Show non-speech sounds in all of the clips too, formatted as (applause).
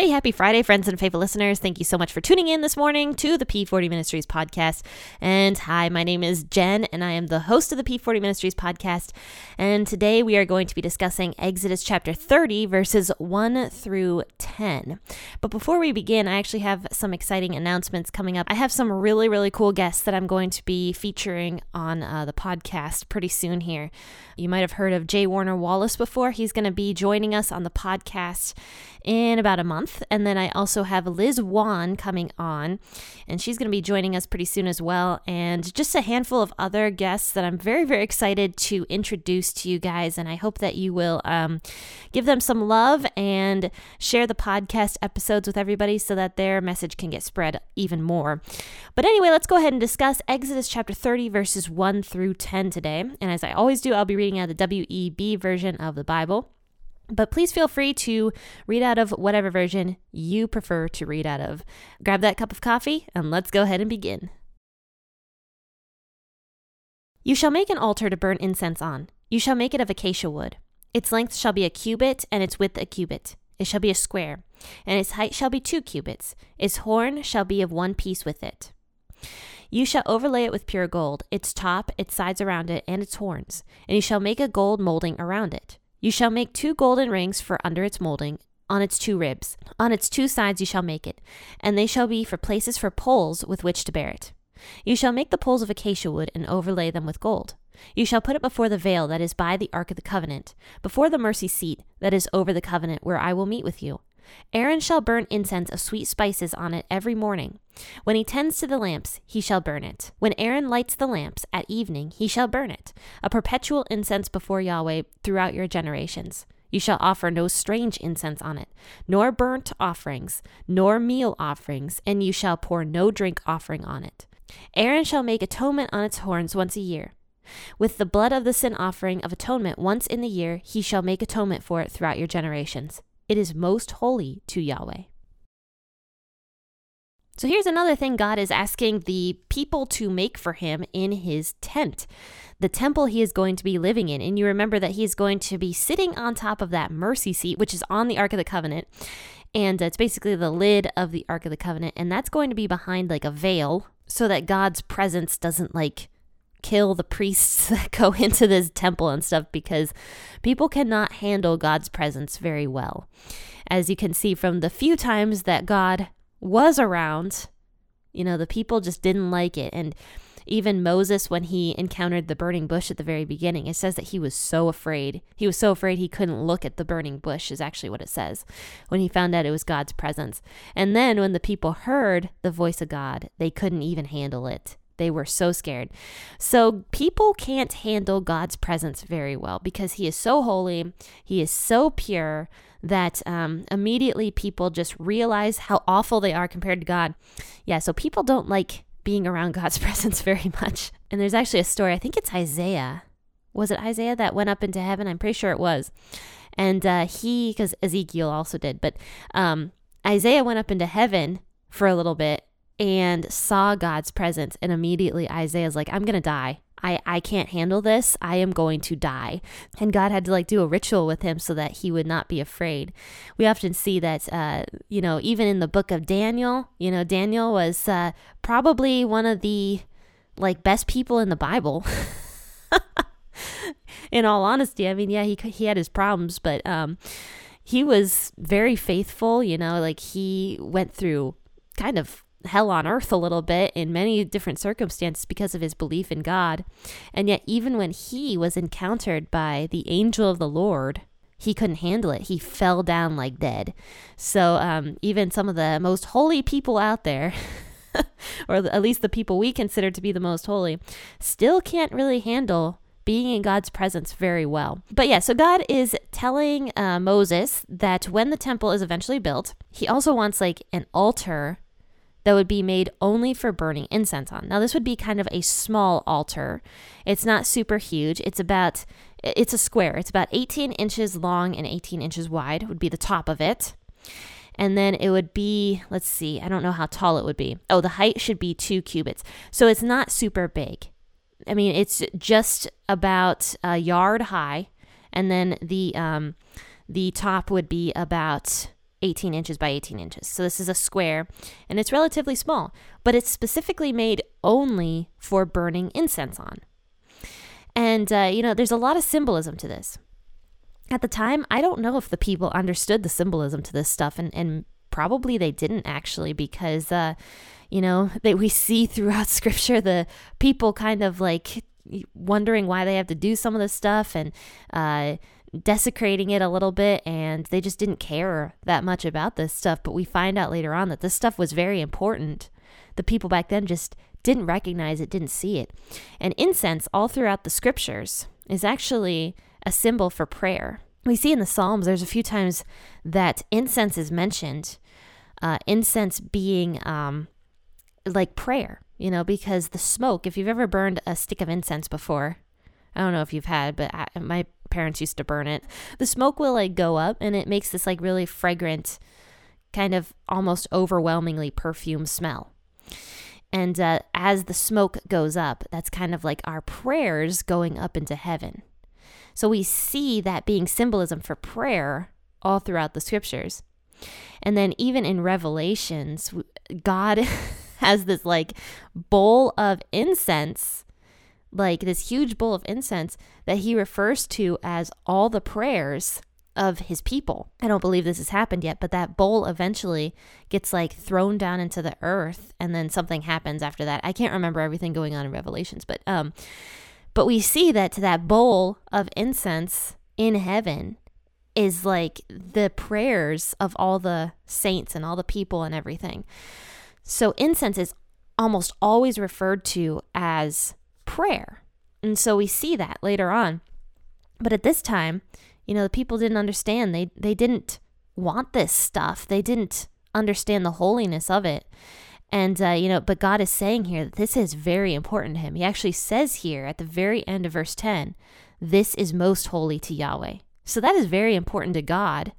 Hey, happy Friday, friends and faithful listeners. Thank you so much for tuning in this morning to the P40 Ministries podcast. And hi, my name is Jen, and I am the host of the P40 Ministries podcast. And today we are going to be discussing Exodus chapter 30, verses 1 through 10. But before we begin, I actually have some exciting announcements coming up. I have some really, really cool guests that I'm going to be featuring on uh, the podcast pretty soon here. You might have heard of J. Warner Wallace before. He's going to be joining us on the podcast in about a month. And then I also have Liz Wann coming on, and she's going to be joining us pretty soon as well. And just a handful of other guests that I'm very, very excited to introduce to you guys. And I hope that you will um, give them some love and share the podcast episodes with everybody so that their message can get spread even more. But anyway, let's go ahead and discuss Exodus chapter 30, verses 1 through 10 today. And as I always do, I'll be reading out the WEB version of the Bible. But please feel free to read out of whatever version you prefer to read out of. Grab that cup of coffee and let's go ahead and begin. You shall make an altar to burn incense on. You shall make it of acacia wood. Its length shall be a cubit, and its width a cubit. It shall be a square, and its height shall be two cubits. Its horn shall be of one piece with it. You shall overlay it with pure gold, its top, its sides around it, and its horns, and you shall make a gold molding around it. You shall make two golden rings for under its molding, on its two ribs. On its two sides you shall make it, and they shall be for places for poles with which to bear it. You shall make the poles of acacia wood and overlay them with gold. You shall put it before the veil that is by the ark of the covenant, before the mercy seat that is over the covenant, where I will meet with you. Aaron shall burn incense of sweet spices on it every morning. When he tends to the lamps, he shall burn it. When Aaron lights the lamps at evening, he shall burn it, a perpetual incense before Yahweh throughout your generations. You shall offer no strange incense on it, nor burnt offerings, nor meal offerings, and you shall pour no drink offering on it. Aaron shall make atonement on its horns once a year. With the blood of the sin offering of atonement once in the year, he shall make atonement for it throughout your generations. It is most holy to Yahweh. So here's another thing God is asking the people to make for him in his tent, the temple he is going to be living in. And you remember that he is going to be sitting on top of that mercy seat, which is on the Ark of the Covenant. And it's basically the lid of the Ark of the Covenant. And that's going to be behind like a veil so that God's presence doesn't like kill the priests (laughs) that go into this temple and stuff because people cannot handle God's presence very well. As you can see from the few times that God was around, you know, the people just didn't like it. And even Moses, when he encountered the burning bush at the very beginning, it says that he was so afraid. He was so afraid he couldn't look at the burning bush, is actually what it says, when he found out it was God's presence. And then when the people heard the voice of God, they couldn't even handle it. They were so scared. So people can't handle God's presence very well because He is so holy, He is so pure that um, immediately people just realize how awful they are compared to God. Yeah, so people don't like being around (laughs) God's presence very much. And there's actually a story, I think it's Isaiah. Was it Isaiah that went up into heaven? I'm pretty sure it was. And uh, he, because Ezekiel also did, but um, Isaiah went up into heaven for a little bit and saw God's presence. And immediately Isaiah's like, I'm going to die. I, I can't handle this. I am going to die. And God had to like do a ritual with him so that he would not be afraid. We often see that, uh, you know, even in the book of Daniel, you know, Daniel was uh, probably one of the like best people in the Bible. (laughs) in all honesty, I mean, yeah, he, he had his problems, but um, he was very faithful, you know, like he went through kind of hell on earth a little bit in many different circumstances because of his belief in God. And yet, even when he was encountered by the angel of the Lord, he couldn't handle it. He fell down like dead. So, um, even some of the most holy people out there, (laughs) or at least the people we consider to be the most holy, still can't really handle being in God's presence very well. But yeah, so God is telling uh, Moses that when the temple is eventually built, he also wants like an altar that would be made only for burning incense on. Now, this would be kind of a small altar. It's not super huge. It's about, it's a square. It's about 18 inches long and 18 inches wide, would be the top of it. And then it would be, let's see, I don't know how tall it would be. Oh, the height should be two cubits. So it's not super big. I mean, it's just about a yard high. And then the, um, the top would be about 18 inches by 18 inches. So this is a square and it's relatively small, but it's specifically made only for burning incense on. And, uh, you know, there's a lot of symbolism to this. At the time, I don't know if the people understood the symbolism to this stuff, and, and probably they didn't actually, because, uh, you know, (laughs) that we see throughout (laughs) scripture the people kind of like wondering why they have to do some of this stuff and, uh, desecrating it a little bit and they just didn't care that much about this stuff. But we find out later on that this stuff was very important. The people back then just didn't recognize it, didn't see it. And incense, all throughout the scriptures, is actually a symbol for prayer. We see in the Psalms, there's a few times that incense is mentioned, uh, incense being um, like prayer, you know, because the smoke, if you've ever burned a stick of incense before, I don't know if you've had, but I, my parents used to burn it. The smoke will like go up and it makes this like really fragrant, kind of almost overwhelmingly perfume smell. And uh, as the smoke goes up, that's kind of like our prayers going up into heaven. So we see that being symbolism for prayer all throughout the scriptures. And then even in Revelations, God (laughs) has this like bowl of incense like this huge bowl of incense that he refers to as all the prayers of his people. I don't believe this has happened yet, but that bowl eventually gets like thrown down into the earth and then something happens after that. I can't remember everything going on in Revelations, but um but we see that to that bowl of incense in heaven is like the prayers of all the saints and all the people and everything. So incense is almost always referred to as prayer. And so we see that later on. But at this time, you know, the people didn't understand. They they didn't want this stuff. They didn't understand the holiness of it. And uh, you know, but God is saying here that this is very important to him. He actually says here at the very end of verse 10, this is most holy to Yahweh. So that is very important to God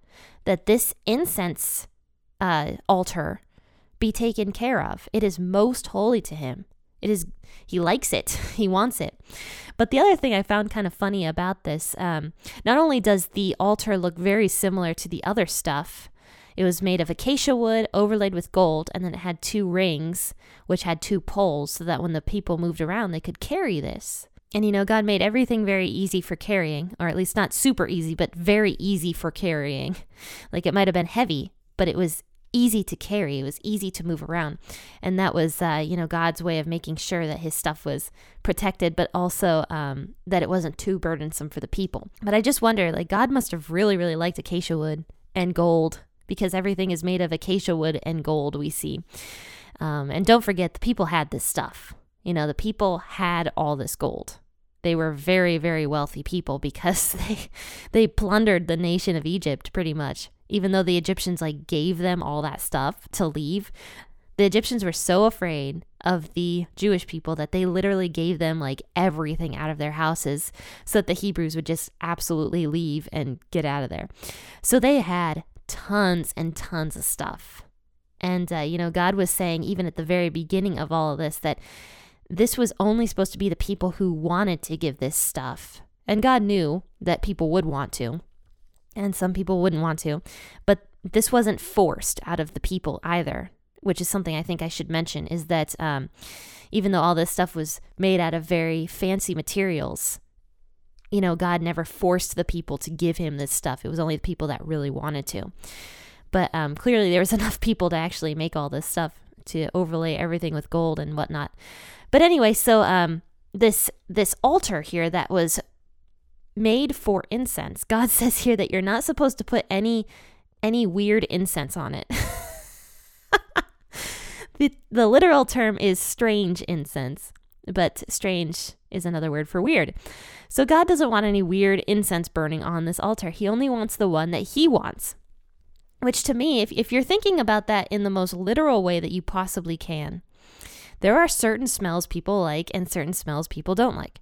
that this incense uh, altar be taken care of. It is most holy to him. It is he likes it. (laughs) He wants it. But the other thing I found kind of funny about this, um, not only does the altar look very similar to the other stuff, it was made of acacia wood overlaid with gold, and then it had two rings, which had two poles, so that when the people moved around, they could carry this. And you know, God made everything very easy for carrying, or at least not super easy, but very easy for carrying. Like it might have been heavy, but it was easy to carry. It was easy to move around. And that was, uh, you know, God's way of making sure that his stuff was protected, but also um, that it wasn't too burdensome for the people. But I just wonder, like, God must have really, really liked acacia wood and gold because everything is made of acacia wood and gold, we see. Um, and don't forget, the people had this stuff. You know, the people had all this gold. They were very, very wealthy people (laughs) because they they plundered the nation of Egypt pretty much even though the Egyptians like gave them all that stuff to leave, the Egyptians were so afraid of the Jewish people that they literally gave them like everything out of their houses so that the Hebrews would just absolutely leave and get out of there. So they had tons and tons of stuff. And, uh, you know, God was saying, even at the very beginning of all of this, that this was only supposed to be the people who wanted to give this stuff. And God knew that people would want to and some people wouldn't want to. But this wasn't forced out of the people either, which is something I think I should mention is that um, even though all this stuff was made out of very fancy materials, you know, God never forced the people to give him this stuff. It was only the people that really wanted to. But um, clearly, there was (laughs) enough people to actually make all this stuff to overlay everything with gold and whatnot. But anyway, so um, this this altar here that was made for incense. God (laughs) says here that you're not supposed to put any any weird incense on it. (laughs) the, the literal term is strange incense. but strange is another word for weird. So God doesn't want any weird incense burning on this altar. He only wants the one that He wants. Which to me, if, if you're thinking about that in the most literal way that you possibly can, there are certain smells people like and certain smells people don't like.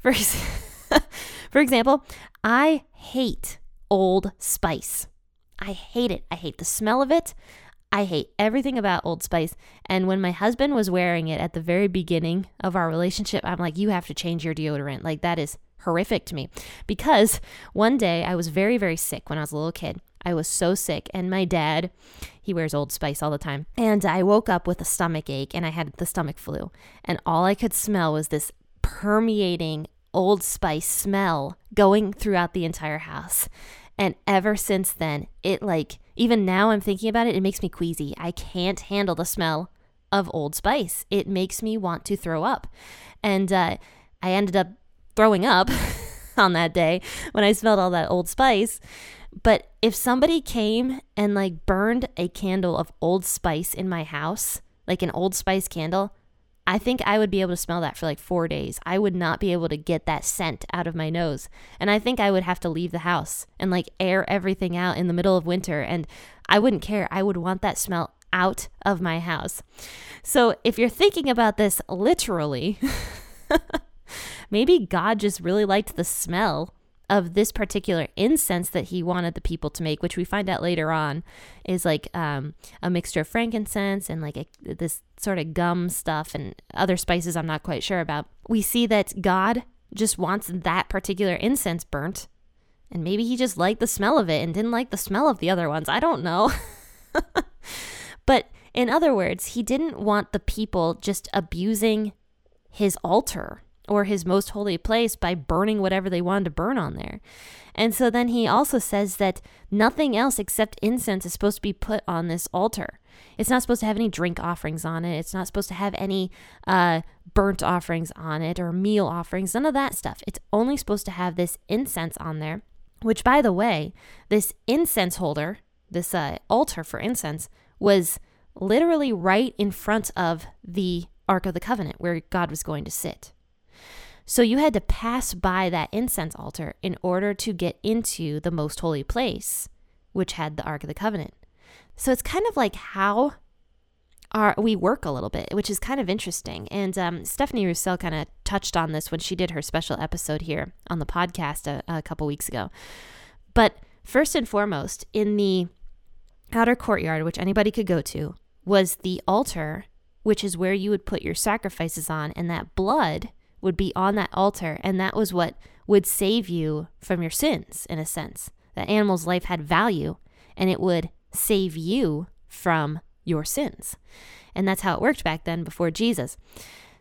For, (laughs) for example, I hate Old Spice. I hate it. I hate the smell of it. I hate everything about Old Spice. And when my husband was wearing it at the very beginning of our relationship, I'm like, you have to change your deodorant. Like, that is horrific to me. Because one day I was very, very sick when I was a little kid. I was so sick. And my dad, he wears Old Spice all the time. And I woke up with a stomach ache and I had the stomach flu. And all I could smell was this permeating Old Spice smell going throughout the entire house. And ever since then, it like, even now I'm thinking about it, it makes me queasy. I can't handle the smell of Old Spice. It makes me want to throw up. And uh, I ended up throwing up (laughs) on that day when I smelled all that Old Spice. But if somebody came and like burned a candle of Old Spice in my house, like an Old Spice candle, I think I would be able to smell that for like four days. I would not be able to get that scent out of my nose. And I think I would have to leave the house and like air everything out in the middle of winter. And I wouldn't care. I would want that smell out of my house. So if you're thinking about this literally, (laughs) maybe God just really liked the smell of this particular incense that he wanted the people to make, which we find out later on is like um, a mixture of frankincense and like a, this sort of gum stuff and other spices I'm not quite sure about. We see that God just wants that particular incense burnt. And maybe he just liked the smell of it and didn't like the smell of the other ones. I don't know. (laughs) but in other words, he didn't want the people just abusing his altar or his most holy place by burning whatever they wanted to burn on there. And so then he also says that nothing else except incense is supposed to be put on this altar. It's not supposed to have any drink offerings on it. It's not supposed to have any uh, burnt offerings on it or meal offerings, none of that stuff. It's only supposed to have this incense on there, which, by the way, this incense holder, this uh, altar for incense, was literally right in front of the Ark of the Covenant where God was going to sit. So you had to pass by that incense altar in order to get into the most holy place, which had the Ark of the Covenant. So it's kind of like how our, we work a little bit, which is kind of interesting. And um, Stephanie Roussel kind of touched on this when she did her special episode here on the podcast a, a couple weeks ago. But first and foremost, in the outer courtyard, which anybody could go to, was the altar, which is where you would put your sacrifices on, and that blood would be on that altar, and that was what would save you from your sins, in a sense. That animal's life had value, and it would save you from your sins. And that's how it worked back then before Jesus.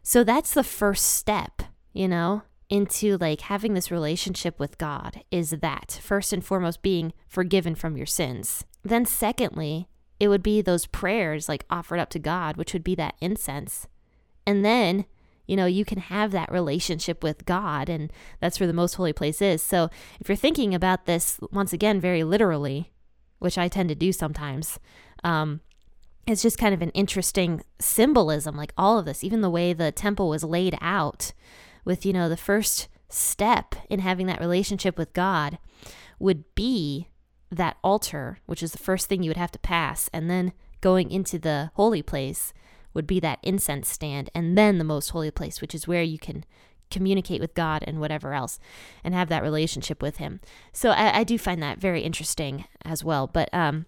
So that's the first step, you know, into like having this relationship with God is that first and foremost being forgiven from your sins. Then, secondly, it would be those prayers like offered up to God, which would be that incense. And then you know, you can have that relationship with God, and that's where the most holy place is. So, if you're thinking about this once again very literally, which I tend to do sometimes, um, it's just kind of an interesting symbolism, like all of this, even the way the temple was laid out, with, you know, the first step in having that relationship with God would be that altar, which is the first thing you would have to pass, and then going into the holy place would be that incense stand, and then the most holy place, which is where you can communicate with God and whatever else and have that relationship with Him. So I, I do find that very interesting as well. But, um,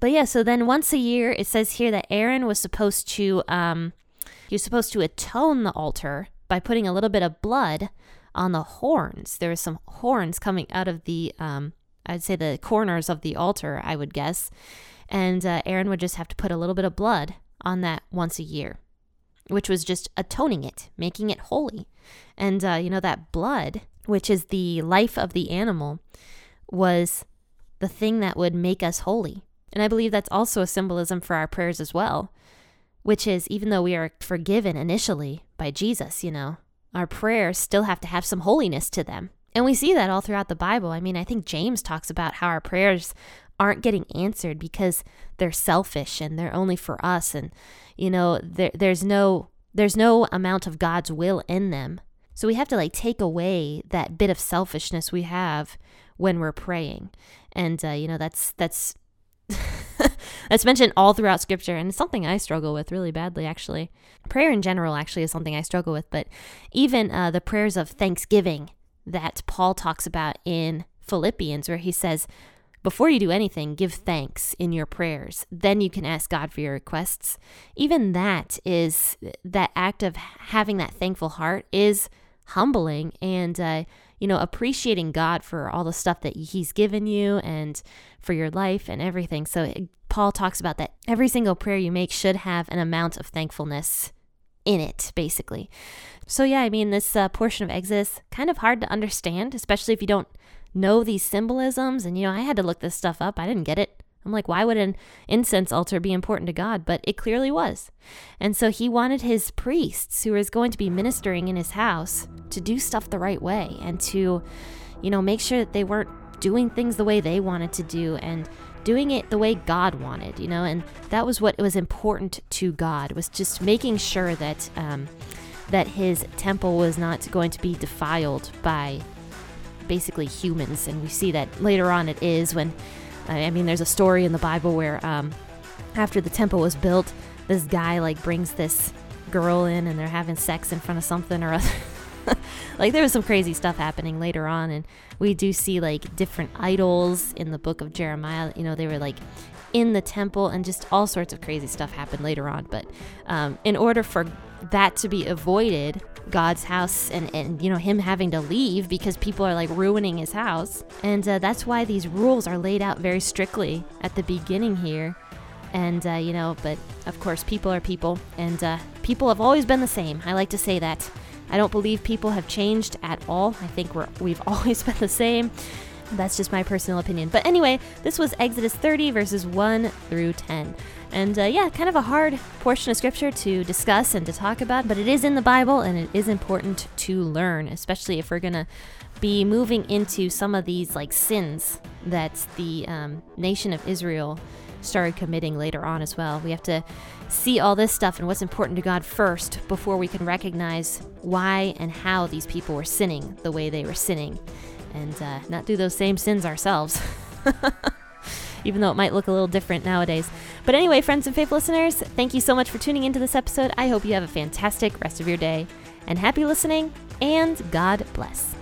but yeah, so then once a year, it says here that Aaron was supposed to, um, he was supposed to atone the altar by putting a little bit of blood on the horns. There were some horns coming out of the, um, I'd say the corners of the altar, I would guess. And uh, Aaron would just have to put a little bit of blood on that once a year, which was just atoning it, making it holy. And, uh, you know, that blood, which is the life of the animal, was the thing that would make us holy. And I believe that's also a symbolism for our prayers as well, which is even though we are forgiven initially by Jesus, you know, our prayers still have to have some holiness to them. And we see that all throughout the Bible. I mean, I think James talks about how our prayers aren't getting answered because they're selfish and they're only for us and you know there, there's no there's no amount of God's will in them. So we have to like take away that bit of selfishness we have when we're praying. And uh, you know, that's that's (laughs) that's mentioned all throughout scripture and it's something I struggle with really badly actually. Prayer in general actually is something I struggle with, but even uh, the prayers of thanksgiving that Paul talks about in Philippians where he says before you do anything, give thanks in your prayers. Then you can ask God for your requests. Even that is that act of having that thankful heart is humbling and uh, you know appreciating God for all the stuff that He's given you and for your life and everything. So Paul talks about that every single prayer you make should have an amount of thankfulness in it, basically. So yeah, I mean this uh, portion of Exodus kind of hard to understand, especially if you don't know these symbolisms. And, you know, I had to look this stuff up. I didn't get it. I'm like, why would an incense altar be important to God? But it clearly was. And so he wanted his priests, who was going to be ministering in his house, to do stuff the right way and to, you know, make sure that they weren't doing things the way they wanted to do and doing it the way God wanted, you know, and that was what was important to God was just making sure that um, that His temple was not going to be defiled by basically humans, and we see that later on it is when, I mean, there's a story in the Bible where um, after the temple was built, this guy like brings this girl in and they're having sex in front of something or other. (laughs) like there was some crazy stuff happening later on and we do see like different idols in the book of jeremiah you know they were like in the temple and just all sorts of crazy stuff happened later on but um, in order for that to be avoided God's house and, and you know him having to leave because people are like ruining his house. And uh, that's why these rules are laid out very strictly at the beginning here. And uh, you know, but of course, people are people, and uh, people have always been the same. I like to say that. I don't believe people have changed at all. I think we're we've (laughs) always been the same. That's just my personal opinion. But anyway, this was Exodus 30 verses 1 through 10. And uh, yeah, kind of a hard portion of scripture to discuss and to talk about, but it is in the Bible and it is important to learn, especially if we're going to be moving into some of these like sins that the um, nation of Israel started committing later on as well. We have to see all this stuff and what's important to God first before we can recognize why and how these people were sinning the way they were sinning and uh, not do those same sins ourselves. (laughs) even though it might look a little different nowadays. But anyway, friends and faith listeners, thank you so much for tuning into this episode. I hope you have a fantastic rest of your day, and happy listening, and God bless.